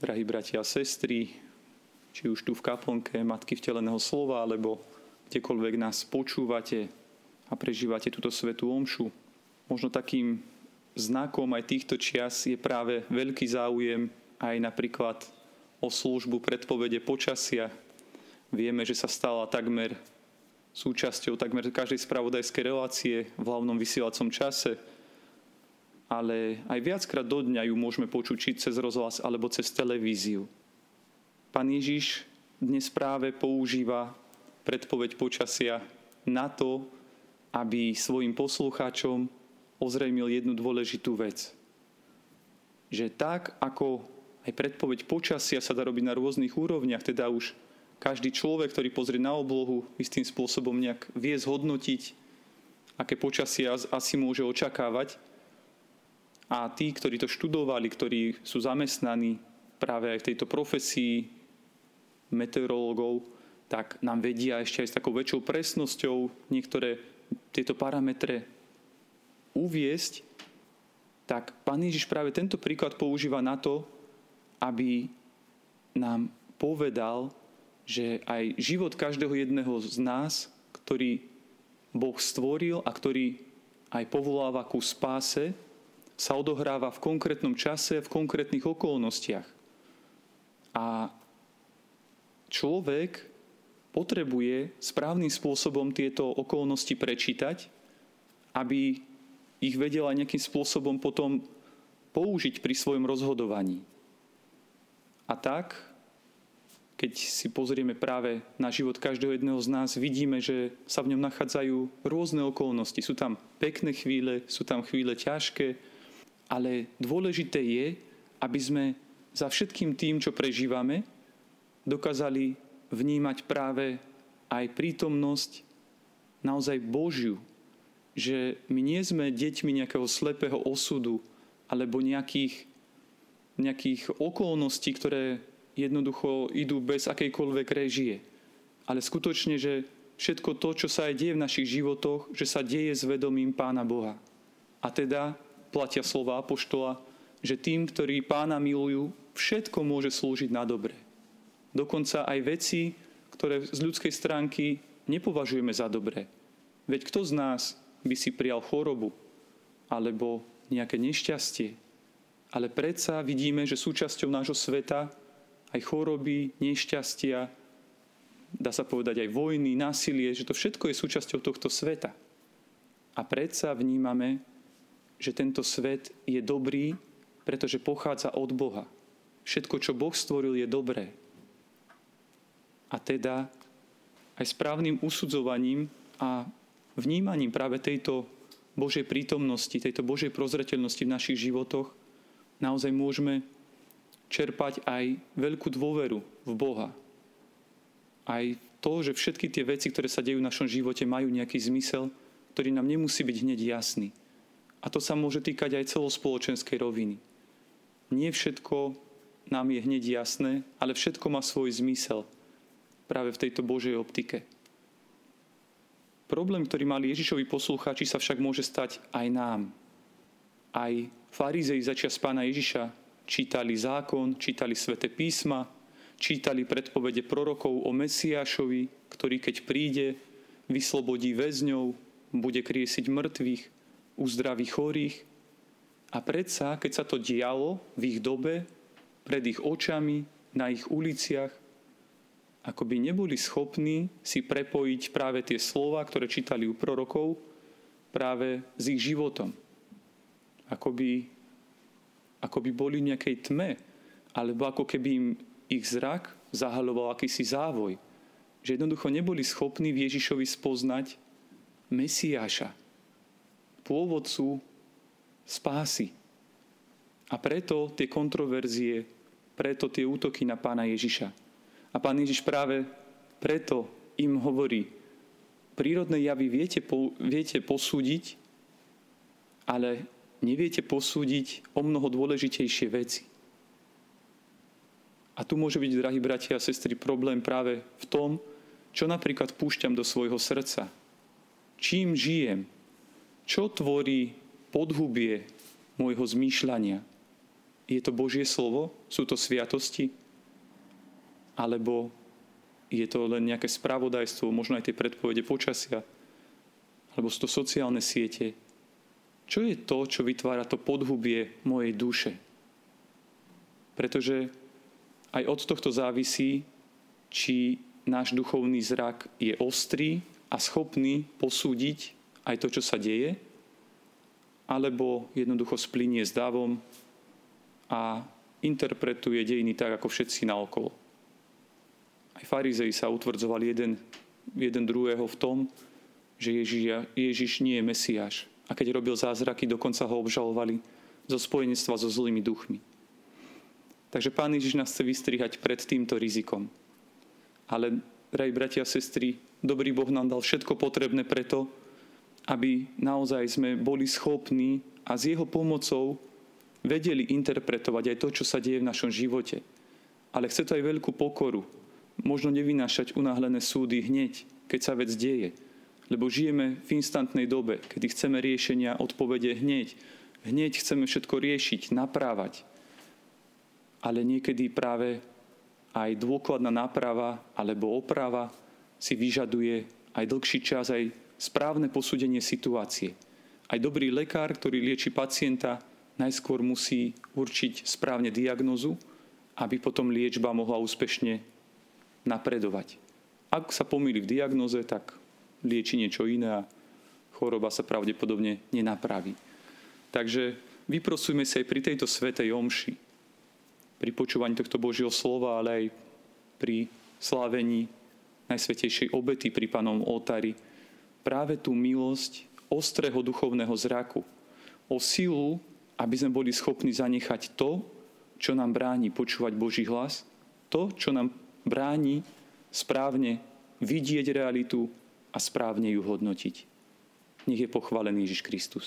drahí bratia a sestry, či už tu v kaplnke Matky vteleného slova, alebo kdekoľvek nás počúvate a prežívate túto svetú omšu. Možno takým znakom aj týchto čias je práve veľký záujem aj napríklad o službu predpovede počasia. Vieme, že sa stala takmer súčasťou takmer každej spravodajskej relácie v hlavnom vysielacom čase, ale aj viackrát do dňa ju môžeme počuť či cez rozhlas alebo cez televíziu. Pán Ježiš dnes práve používa predpoveď počasia na to, aby svojim poslucháčom ozrejmil jednu dôležitú vec. Že tak, ako aj predpoveď počasia sa dá robiť na rôznych úrovniach, teda už každý človek, ktorý pozrie na oblohu, istým spôsobom nejak vie zhodnotiť, aké počasie asi môže očakávať, a tí, ktorí to študovali, ktorí sú zamestnaní práve aj v tejto profesii meteorológov, tak nám vedia ešte aj s takou väčšou presnosťou niektoré tieto parametre uviesť, tak Pán Ježiš práve tento príklad používa na to, aby nám povedal, že aj život každého jedného z nás, ktorý Boh stvoril a ktorý aj povoláva ku spáse, sa odohráva v konkrétnom čase, v konkrétnych okolnostiach. A človek potrebuje správnym spôsobom tieto okolnosti prečítať, aby ich vedel aj nejakým spôsobom potom použiť pri svojom rozhodovaní. A tak, keď si pozrieme práve na život každého jedného z nás, vidíme, že sa v ňom nachádzajú rôzne okolnosti. Sú tam pekné chvíle, sú tam chvíle ťažké, ale dôležité je, aby sme za všetkým tým, čo prežívame, dokázali vnímať práve aj prítomnosť naozaj Božiu. Že my nie sme deťmi nejakého slepého osudu alebo nejakých, nejakých okolností, ktoré jednoducho idú bez akejkoľvek režie. Ale skutočne, že všetko to, čo sa aj deje v našich životoch, že sa deje s vedomím Pána Boha. A teda platia slova Apoštola, že tým, ktorí pána milujú, všetko môže slúžiť na dobre. Dokonca aj veci, ktoré z ľudskej stránky nepovažujeme za dobré. Veď kto z nás by si prijal chorobu alebo nejaké nešťastie? Ale predsa vidíme, že súčasťou nášho sveta aj choroby, nešťastia, dá sa povedať aj vojny, násilie, že to všetko je súčasťou tohto sveta. A predsa vnímame, že tento svet je dobrý, pretože pochádza od Boha. Všetko, čo Boh stvoril, je dobré. A teda aj správnym usudzovaním a vnímaním práve tejto Božej prítomnosti, tejto Božej prozreteľnosti v našich životoch naozaj môžeme čerpať aj veľkú dôveru v Boha. Aj to, že všetky tie veci, ktoré sa dejú v našom živote, majú nejaký zmysel, ktorý nám nemusí byť hneď jasný. A to sa môže týkať aj celospoločenskej roviny. Nie všetko nám je hneď jasné, ale všetko má svoj zmysel práve v tejto Božej optike. Problém, ktorý mali Ježišovi poslucháči, sa však môže stať aj nám. Aj farizei začias pána Ježiša čítali zákon, čítali svete písma, čítali predpovede prorokov o Mesiášovi, ktorý keď príde, vyslobodí väzňov, bude kriesiť mŕtvych, uzdraví chorých. A predsa, keď sa to dialo v ich dobe, pred ich očami, na ich uliciach, ako by neboli schopní si prepojiť práve tie slova, ktoré čítali u prorokov, práve s ich životom. Ako by, ako by boli v nejakej tme, alebo ako keby im ich zrak zahaloval akýsi závoj. Že jednoducho neboli schopní v Ježišovi spoznať Mesiáša, pôvodcu spásy. A preto tie kontroverzie, preto tie útoky na pána Ježiša. A pán Ježiš práve preto im hovorí, prírodné javy viete, po, viete posúdiť, ale neviete posúdiť o mnoho dôležitejšie veci. A tu môže byť, drahí bratia a sestry, problém práve v tom, čo napríklad púšťam do svojho srdca. Čím žijem, čo tvorí podhubie môjho zmýšľania? Je to Božie slovo? Sú to sviatosti? Alebo je to len nejaké spravodajstvo, možno aj tie predpovede počasia? Alebo sú to sociálne siete? Čo je to, čo vytvára to podhubie mojej duše? Pretože aj od tohto závisí, či náš duchovný zrak je ostrý a schopný posúdiť aj to, čo sa deje, alebo jednoducho splinie s davom a interpretuje dejiny tak, ako všetci naokolo. Aj farizei sa utvrdzovali jeden, jeden druhého v tom, že Ježiš, Ježiš nie je Mesiáš. A keď robil zázraky, dokonca ho obžalovali zo spojenectva so zlými duchmi. Takže Pán Ježiš nás chce vystrihať pred týmto rizikom. Ale, drahí bratia a sestry, dobrý Boh nám dal všetko potrebné preto, aby naozaj sme boli schopní a s jeho pomocou vedeli interpretovať aj to, čo sa deje v našom živote. Ale chce to aj veľkú pokoru. Možno nevynášať unáhlené súdy hneď, keď sa vec deje. Lebo žijeme v instantnej dobe, kedy chceme riešenia, odpovede hneď. Hneď chceme všetko riešiť, naprávať. Ale niekedy práve aj dôkladná náprava alebo oprava si vyžaduje aj dlhší čas, aj správne posúdenie situácie. Aj dobrý lekár, ktorý lieči pacienta, najskôr musí určiť správne diagnozu, aby potom liečba mohla úspešne napredovať. Ak sa pomýli v diagnoze, tak lieči niečo iné a choroba sa pravdepodobne nenapraví. Takže vyprosujme sa aj pri tejto svetej omši, pri počúvaní tohto Božieho slova, ale aj pri slávení Najsvetejšej obety pri Pánom oltári, práve tú milosť ostrého duchovného zraku, o silu, aby sme boli schopní zanechať to, čo nám bráni počúvať Boží hlas, to, čo nám bráni správne vidieť realitu a správne ju hodnotiť. Nech je pochválený Ježiš Kristus.